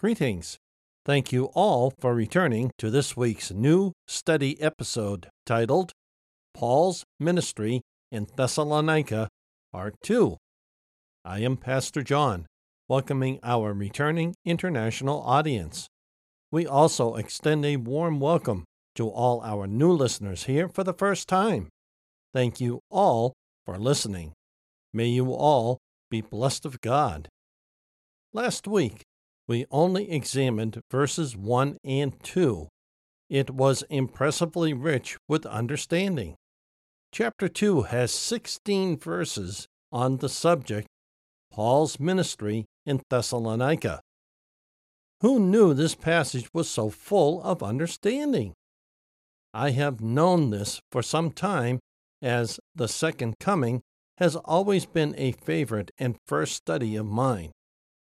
Greetings. Thank you all for returning to this week's new study episode titled Paul's Ministry in Thessalonica, Part 2. I am Pastor John, welcoming our returning international audience. We also extend a warm welcome to all our new listeners here for the first time. Thank you all for listening. May you all be blessed of God. Last week, we only examined verses 1 and 2. It was impressively rich with understanding. Chapter 2 has 16 verses on the subject Paul's ministry in Thessalonica. Who knew this passage was so full of understanding? I have known this for some time, as the second coming has always been a favorite and first study of mine.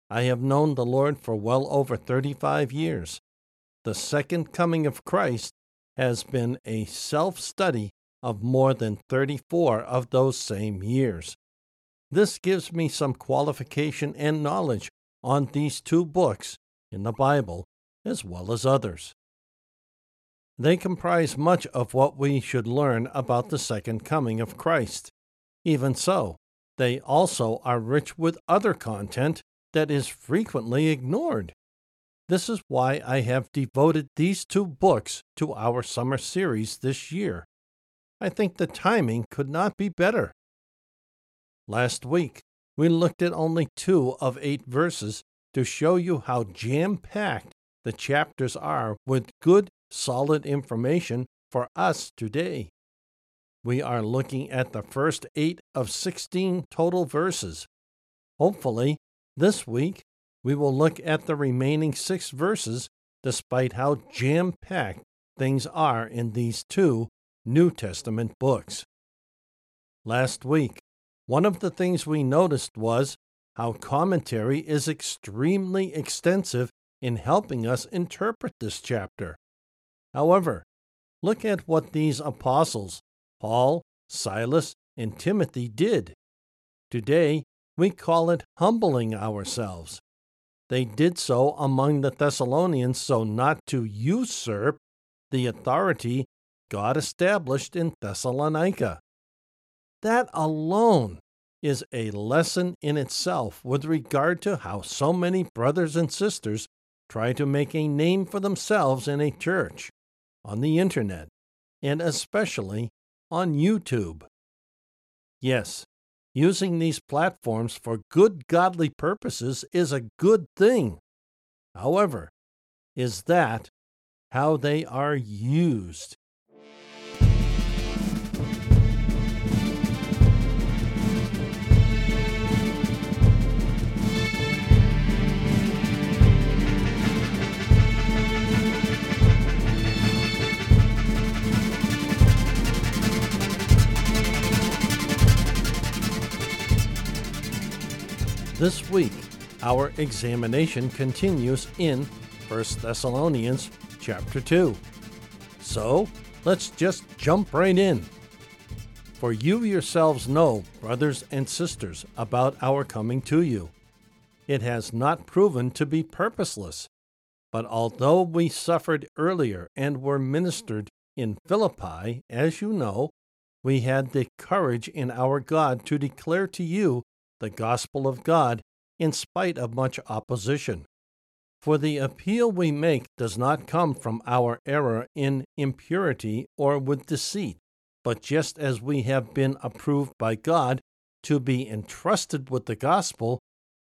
I have known the Lord for well over 35 years. The second coming of Christ has been a self study of more than 34 of those same years. This gives me some qualification and knowledge on these two books in the Bible, as well as others. They comprise much of what we should learn about the second coming of Christ. Even so, they also are rich with other content that is frequently ignored. This is why I have devoted these two books to our summer series this year. I think the timing could not be better. Last week, we looked at only two of eight verses to show you how jam packed the chapters are with good, solid information for us today. We are looking at the first eight of 16 total verses. Hopefully, this week, we will look at the remaining six verses, despite how jam packed things are in these two New Testament books. Last week, one of the things we noticed was how commentary is extremely extensive in helping us interpret this chapter. However, look at what these apostles, Paul, Silas, and Timothy, did. Today, we call it humbling ourselves. They did so among the Thessalonians so not to usurp the authority God established in Thessalonica. That alone is a lesson in itself with regard to how so many brothers and sisters try to make a name for themselves in a church, on the internet, and especially on YouTube. Yes, Using these platforms for good godly purposes is a good thing. However, is that how they are used? This week, our examination continues in 1 Thessalonians chapter 2. So, let's just jump right in. For you yourselves know, brothers and sisters, about our coming to you. It has not proven to be purposeless, but although we suffered earlier and were ministered in Philippi, as you know, we had the courage in our God to declare to you the gospel of God in spite of much opposition. For the appeal we make does not come from our error in impurity or with deceit, but just as we have been approved by God to be entrusted with the gospel,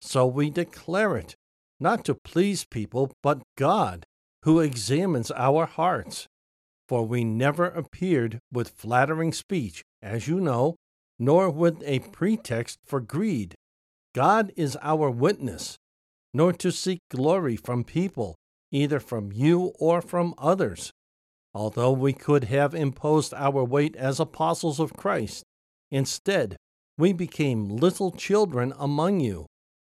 so we declare it, not to please people, but God, who examines our hearts. For we never appeared with flattering speech, as you know, nor with a pretext for greed. God is our witness, nor to seek glory from people, either from you or from others. Although we could have imposed our weight as apostles of Christ, instead, we became little children among you,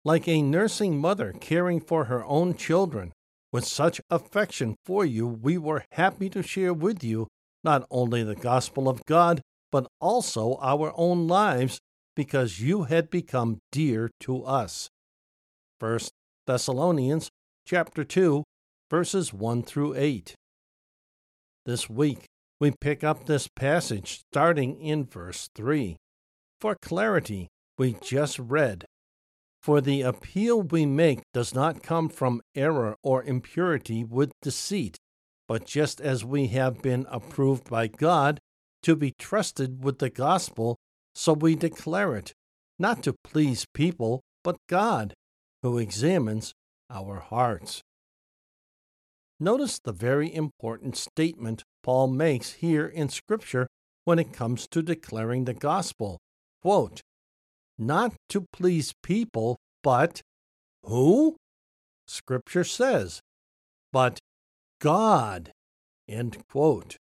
like a nursing mother caring for her own children. With such affection for you, we were happy to share with you not only the gospel of God, but also our own lives, because you had become dear to us. 1 Thessalonians chapter 2, verses 1 through 8. This week, we pick up this passage starting in verse 3. For clarity, we just read, For the appeal we make does not come from error or impurity with deceit, but just as we have been approved by God to be trusted with the gospel, so we declare it, not to please people, but God, who examines our hearts. Notice the very important statement Paul makes here in Scripture when it comes to declaring the gospel. Quote, not to please people, but who? Scripture says, but God. End quote.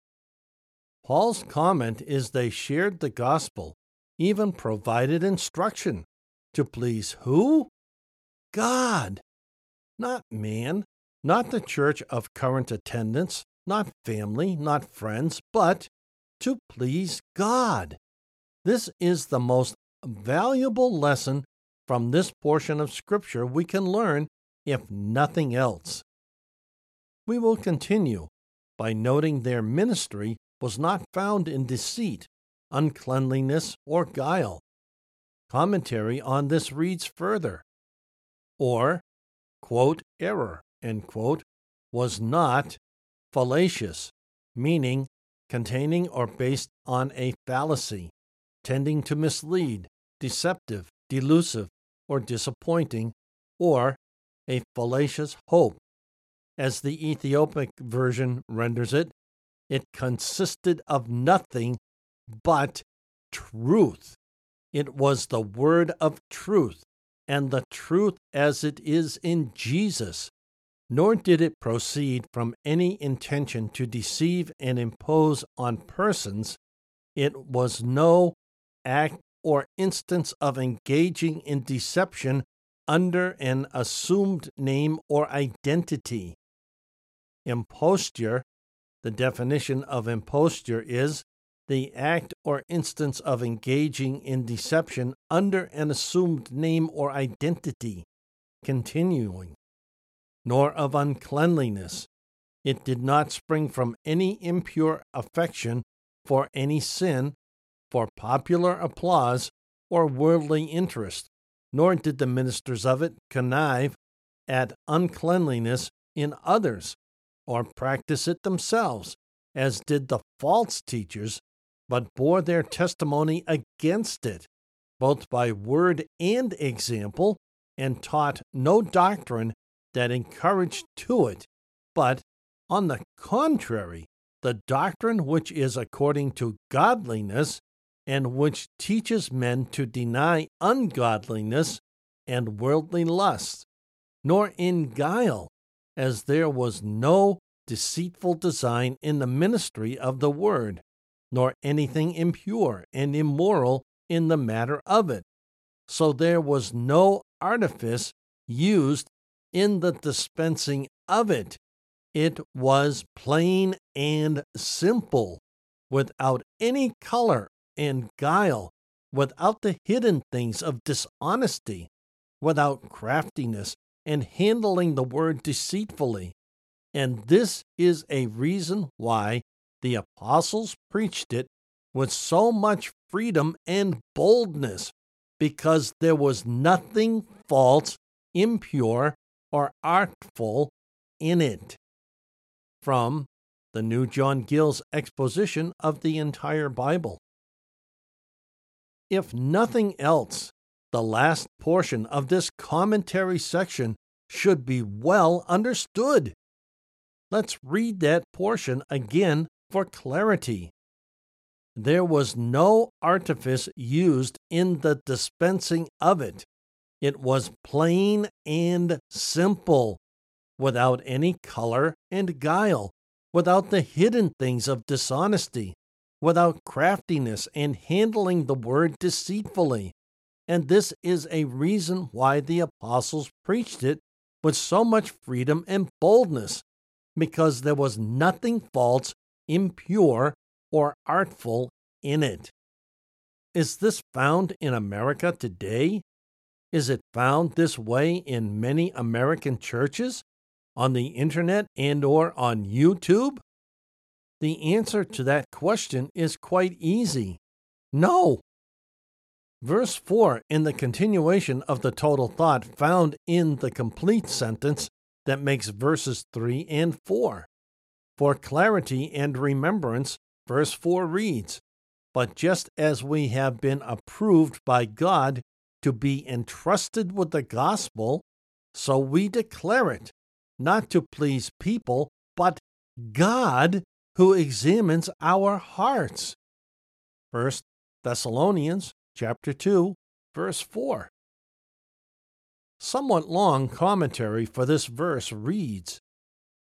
Paul's comment is they shared the gospel, even provided instruction. To please who? God. Not man, not the church of current attendance, not family, not friends, but to please God. This is the most valuable lesson from this portion of Scripture we can learn, if nothing else. We will continue by noting their ministry was not found in deceit, uncleanliness, or guile. Commentary on this reads further, or, quote, error, quote, was not fallacious, meaning containing or based on a fallacy, tending to mislead, deceptive, delusive, or disappointing, or a fallacious hope. As the Ethiopic version renders it, it consisted of nothing but truth. It was the word of truth, and the truth as it is in Jesus, nor did it proceed from any intention to deceive and impose on persons. It was no act or instance of engaging in deception under an assumed name or identity. Imposture, the definition of imposture is the act or instance of engaging in deception under an assumed name or identity. Continuing nor of uncleanliness. It did not spring from any impure affection for any sin, for popular applause, or worldly interest, nor did the ministers of it connive at uncleanliness in others, or practice it themselves, as did the false teachers, but bore their testimony against it, both by word and example, and taught no doctrine that encouraged to it, but, on the contrary, the doctrine which is according to godliness, and which teaches men to deny ungodliness and worldly lusts, nor in guile, as there was no deceitful design in the ministry of the word, nor anything impure and immoral in the matter of it. So there was no artifice used in the dispensing of it. It was plain and simple, without any color and guile, without the hidden things of dishonesty, without craftiness and handling the word deceitfully. And this is a reason why the apostles preached it with so much freedom and boldness, because there was nothing false, impure, or artful in it. From the New John Gill's exposition of the entire Bible. If nothing else, the last portion of this commentary section should be well understood. Let's read that portion again for clarity. There was no artifice used in the dispensing of it, it was plain and simple, without any color and guile, without the hidden things of dishonesty, without craftiness and handling the word deceitfully. And this is a reason why the apostles preached it with so much freedom and boldness, because there was nothing false, impure, or artful in it. Is this found in America today? Is it found this way in many American churches? on the internet and or on YouTube? The answer to that question is quite easy. No. Verse 4 in the continuation of the total thought found in the complete sentence that makes verses 3 and 4. For clarity and remembrance, verse 4 reads, But just as we have been approved by God to be entrusted with the gospel, so we declare it, not to please people, but God who examines our hearts. 1 Thessalonians chapter 2 verse 4. Somewhat long commentary for this verse reads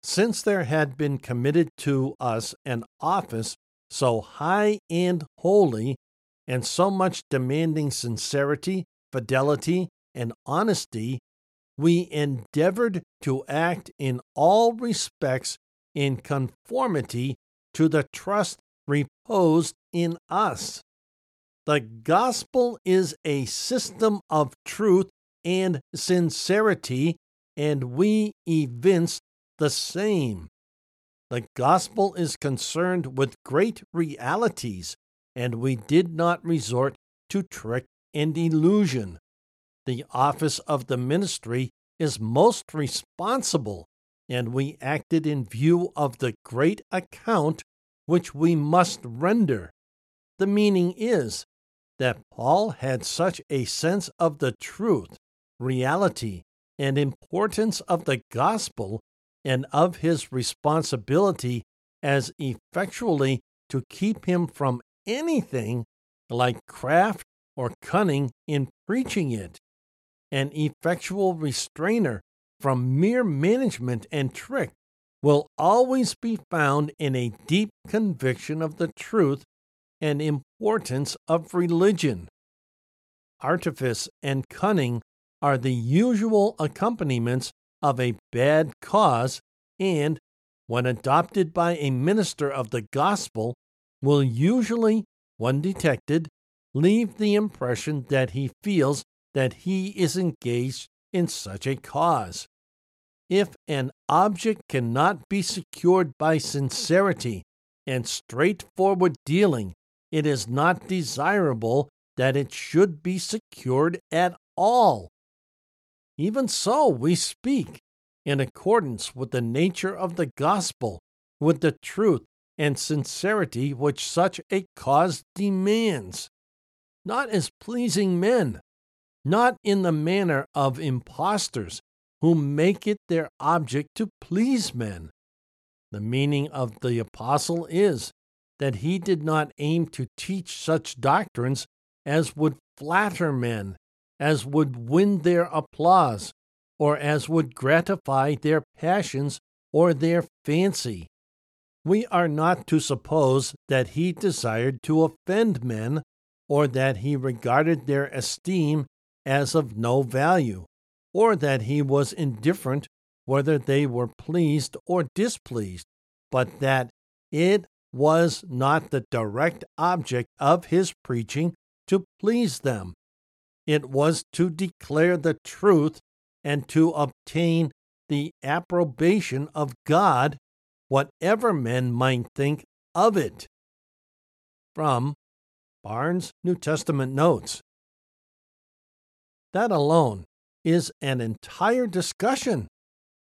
Since there had been committed to us an office so high and holy, and so much demanding sincerity, fidelity, and honesty, we endeavored to act in all respects in conformity to the trust reposed in us. The gospel is a system of truth and sincerity, and we evince the same. The gospel is concerned with great realities, and we did not resort to trick and illusion. The office of the ministry is most responsible, and we acted in view of the great account which we must render. The meaning is that Paul had such a sense of the truth, reality, and importance of the gospel and of his responsibility as effectually to keep him from anything like craft or cunning in preaching it, an effectual restrainer from mere management and trick will always be found in a deep conviction of the truth and importance of religion. Artifice and cunning are the usual accompaniments of a bad cause, and, when adopted by a minister of the gospel, will usually, when detected, leave the impression that he feels that he is engaged in such a cause. If an object cannot be secured by sincerity and straightforward dealing, it is not desirable that it should be secured at all. Even so, we speak in accordance with the nature of the gospel, with the truth and sincerity which such a cause demands, not as pleasing men, not in the manner of impostors who make it their object to please men. The meaning of the apostle is that he did not aim to teach such doctrines as would flatter men, as would win their applause, or as would gratify their passions or their fancy. We are not to suppose that he desired to offend men, or that he regarded their esteem as of no value, or that he was indifferent whether they were pleased or displeased, but that it was not the direct object of his preaching to please them. It was to declare the truth and to obtain the approbation of God, whatever men might think of it. From Barnes' New Testament Notes. That alone is an entire discussion.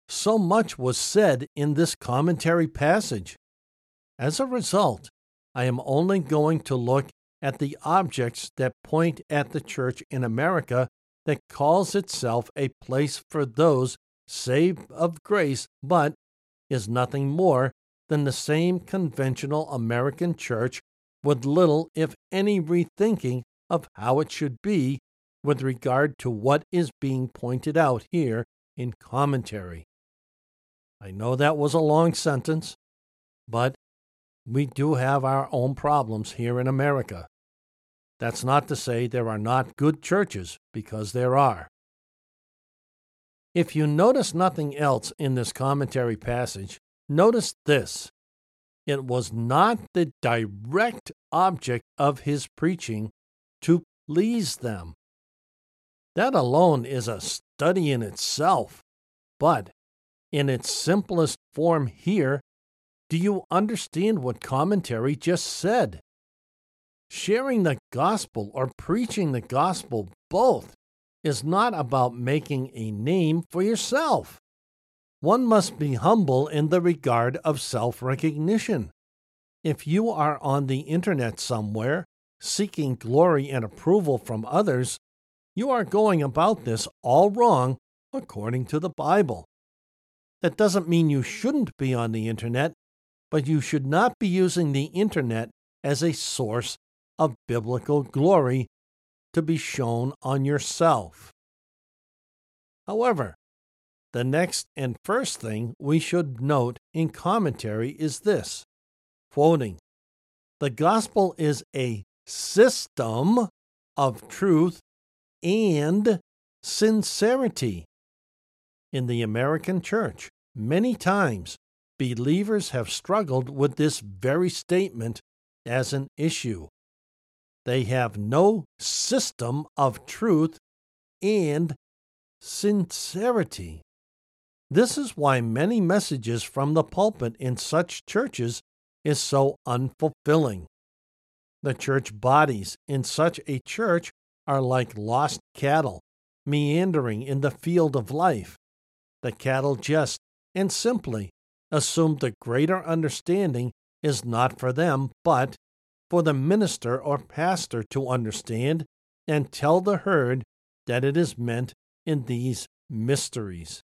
So much was said in this commentary passage. As a result, I am only going to look at the objects that point at the church in America that calls itself a place for those saved of grace, but is nothing more than the same conventional American church with little, if any, rethinking of how it should be with regard to what is being pointed out here in commentary. I know that was a long sentence, but we do have our own problems here in America. That's not to say there are not good churches, because there are. If you notice nothing else in this commentary passage, notice this. It was not the direct object of his preaching to please them. That alone is a study in itself, but in its simplest form here, do you understand what commentary just said? Sharing the gospel or preaching the gospel both is not about making a name for yourself. One must be humble in the regard of self recognition. If you are on the internet somewhere, seeking glory and approval from others, you are going about this all wrong according to the Bible. That doesn't mean you shouldn't be on the internet, but you should not be using the internet as a source of biblical glory to be shown on yourself. However, the next and first thing we should note in commentary is this quoting, The gospel is a system of truth and sincerity. In the American church, many times believers have struggled with this very statement as an issue. They have no system of truth and sincerity. This is why many messages from the pulpit in such churches is so unfulfilling. The church bodies in such a church are like lost cattle, meandering in the field of life. The cattle just and simply assume the greater understanding is not for them, but for the minister or pastor to understand and tell the herd that it is meant in these mysteries.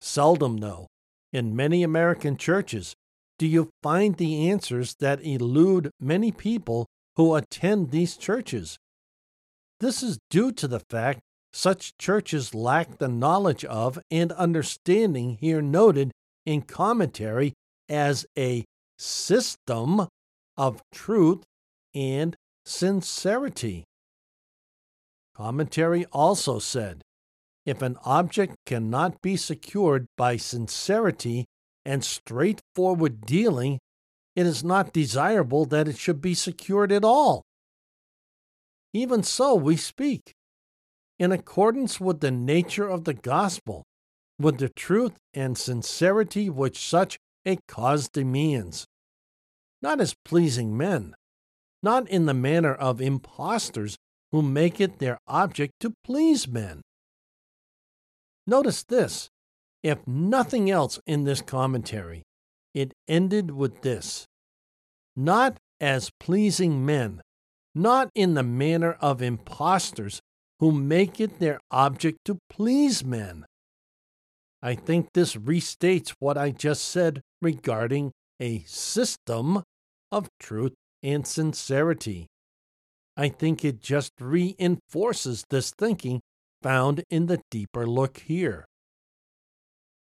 Seldom, though, in many American churches, do you find the answers that elude many people who attend these churches. This is due to the fact such churches lack the knowledge of and understanding here noted in commentary as a system of truth and sincerity. Commentary also said if an object cannot be secured by sincerity and straightforward dealing, it is not desirable that it should be secured at all. Even so, we speak in accordance with the nature of the gospel, with the truth and sincerity which such a cause demands, not as pleasing men, not in the manner of impostors who make it their object to please men, Notice this if nothing else in this commentary, it ended with this not as pleasing men, not in the manner of impostors who make it their object to please men. I think this restates what I just said regarding a system of truth and sincerity. I think it just reinforces this thinking found in the deeper look here.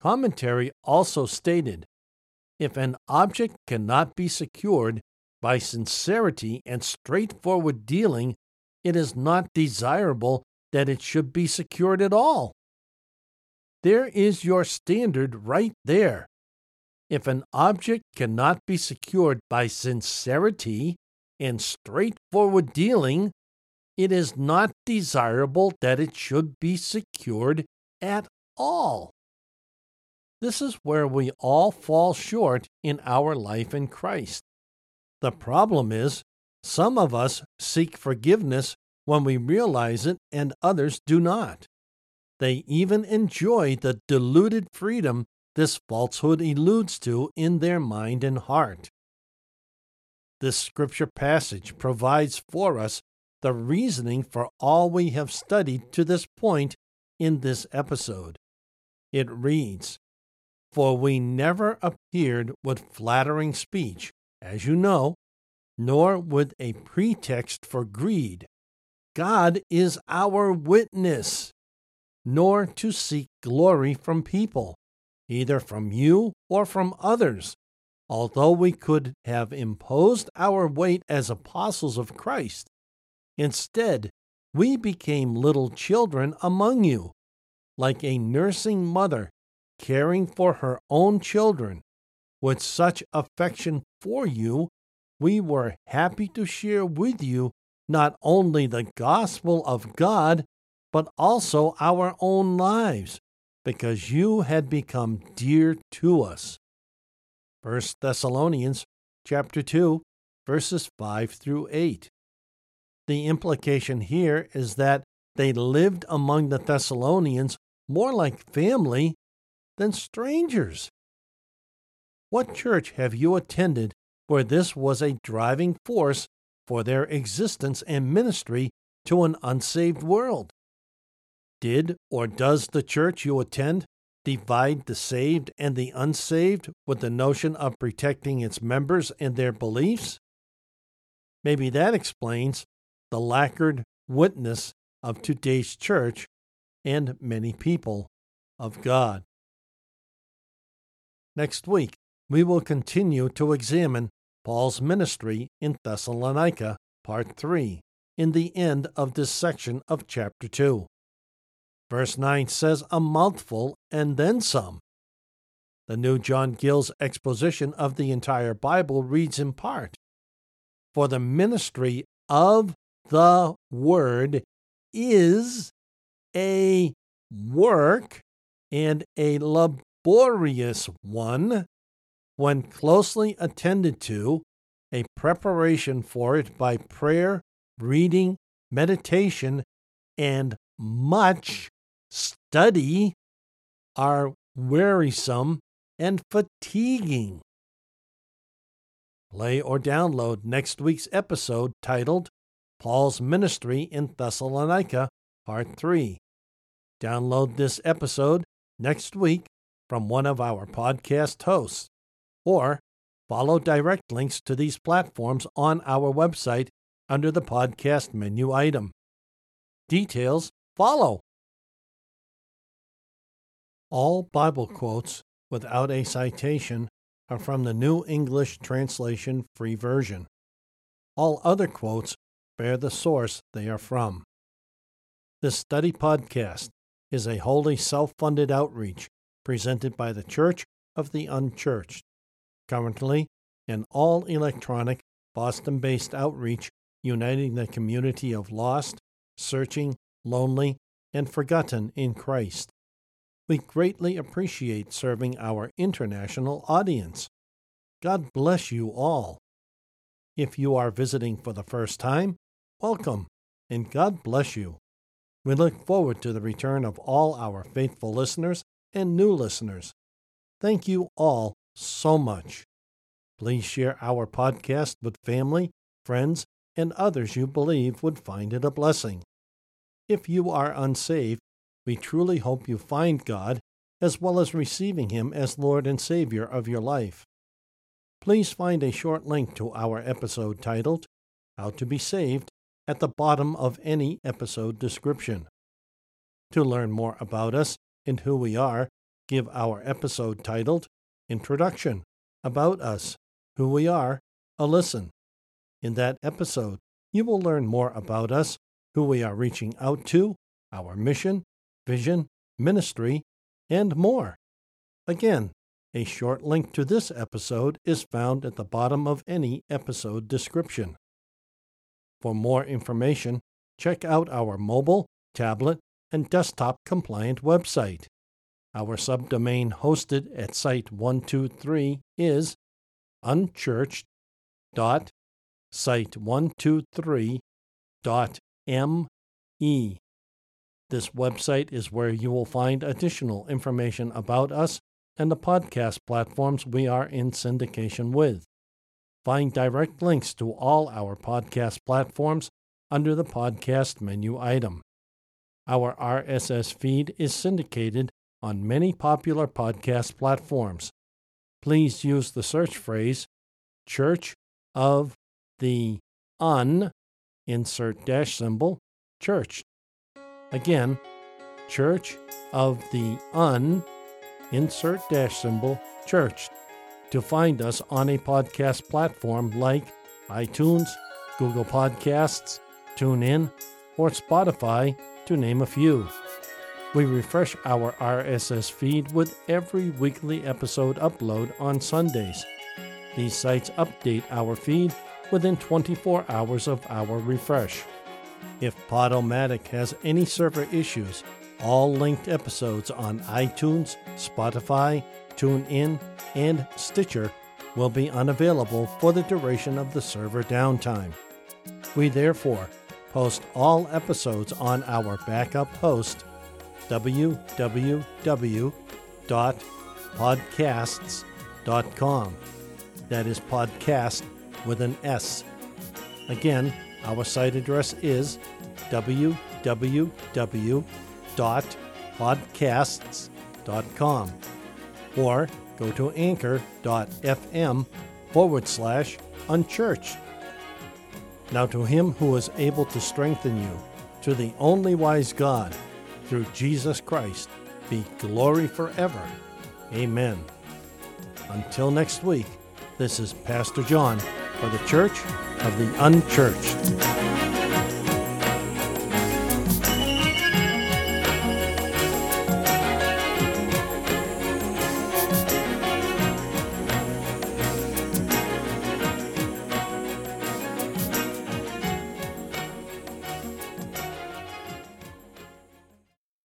Commentary also stated if an object cannot be secured by sincerity and straightforward dealing, it is not desirable that it should be secured at all. There is your standard right there. If an object cannot be secured by sincerity and straightforward dealing, it is not desirable that it should be secured at all. This is where we all fall short in our life in Christ. The problem is, some of us seek forgiveness when we realize it, and others do not. They even enjoy the deluded freedom this falsehood alludes to in their mind and heart. This scripture passage provides for us the reasoning for all we have studied to this point in this episode. It reads For we never appeared with flattering speech, as you know, nor with a pretext for greed. God is our witness, nor to seek glory from people, either from you or from others. Although we could have imposed our weight as apostles of Christ, Instead, we became little children among you, like a nursing mother caring for her own children. With such affection for you, we were happy to share with you not only the gospel of God, but also our own lives, because you had become dear to us. 1 Thessalonians chapter 2 verses 5 through 8. The implication here is that they lived among the Thessalonians more like family than strangers. What church have you attended where this was a driving force for their existence and ministry to an unsaved world? Did or does the church you attend divide the saved and the unsaved with the notion of protecting its members and their beliefs? Maybe that explains the lacquered witness of today's church and many people of God. Next week, we will continue to examine Paul's ministry in Thessalonica, Part 3, in the end of this section of chapter 2. Verse 9 says a mouthful and then some. The new John Gill's exposition of the entire Bible reads in part For the ministry of the Word is a work and a laborious one when closely attended to, a preparation for it by prayer, reading, meditation, and much study are wearisome and fatiguing. Play or download next week's episode titled Paul's Ministry in Thessalonica, Part 3. Download this episode next week from one of our podcast hosts, or follow direct links to these platforms on our website under the podcast menu item. Details follow. All Bible quotes without a citation are from the New English Translation Free Version. All other quotes bear the source they are from. This study podcast is a wholly self funded outreach presented by the Church of the Unchurched, currently an all electronic, Boston based outreach uniting the community of lost, searching, lonely, and forgotten in Christ. We greatly appreciate serving our international audience. God bless you all. If you are visiting for the first time, welcome, and God bless you. We look forward to the return of all our faithful listeners and new listeners. Thank you all so much. Please share our podcast with family, friends, and others you believe would find it a blessing. If you are unsaved, we truly hope you find God as well as receiving Him as Lord and Savior of your life. Please find a short link to our episode titled How to Be Saved at the bottom of any episode description. To learn more about us and who we are, give our episode titled Introduction About Us, Who We Are, a listen. In that episode, you will learn more about us, who we are reaching out to, our mission, vision, ministry, and more. Again, a short link to this episode is found at the bottom of any episode description. For more information, check out our mobile, tablet, and desktop compliant website. Our subdomain hosted at Site 123 is unchurched.site123.me. This website is where you will find additional information about us and the podcast platforms we are in syndication with. Find direct links to all our podcast platforms under the podcast menu item. Our RSS feed is syndicated on many popular podcast platforms. Please use the search phrase Church of the Un, insert dash symbol, church. Again, Church of the Un, insert dash symbol, church to find us on a podcast platform like iTunes, Google Podcasts, TuneIn, or Spotify, to name a few. We refresh our RSS feed with every weekly episode upload on Sundays. These sites update our feed within 24 hours of our refresh. If Podomatic has any server issues, All linked episodes on iTunes, Spotify, TuneIn, and Stitcher will be unavailable for the duration of the server downtime. We therefore post all episodes on our backup host, www.podcasts.com. That is podcast with an S. Again, our site address is www.podcasts.com or go to anchor.fm forward slash unchurched. Now to him who is able to strengthen you, to the only wise God, through Jesus Christ, be glory forever. Amen. Until next week, this is Pastor John for the Church of the Unchurched.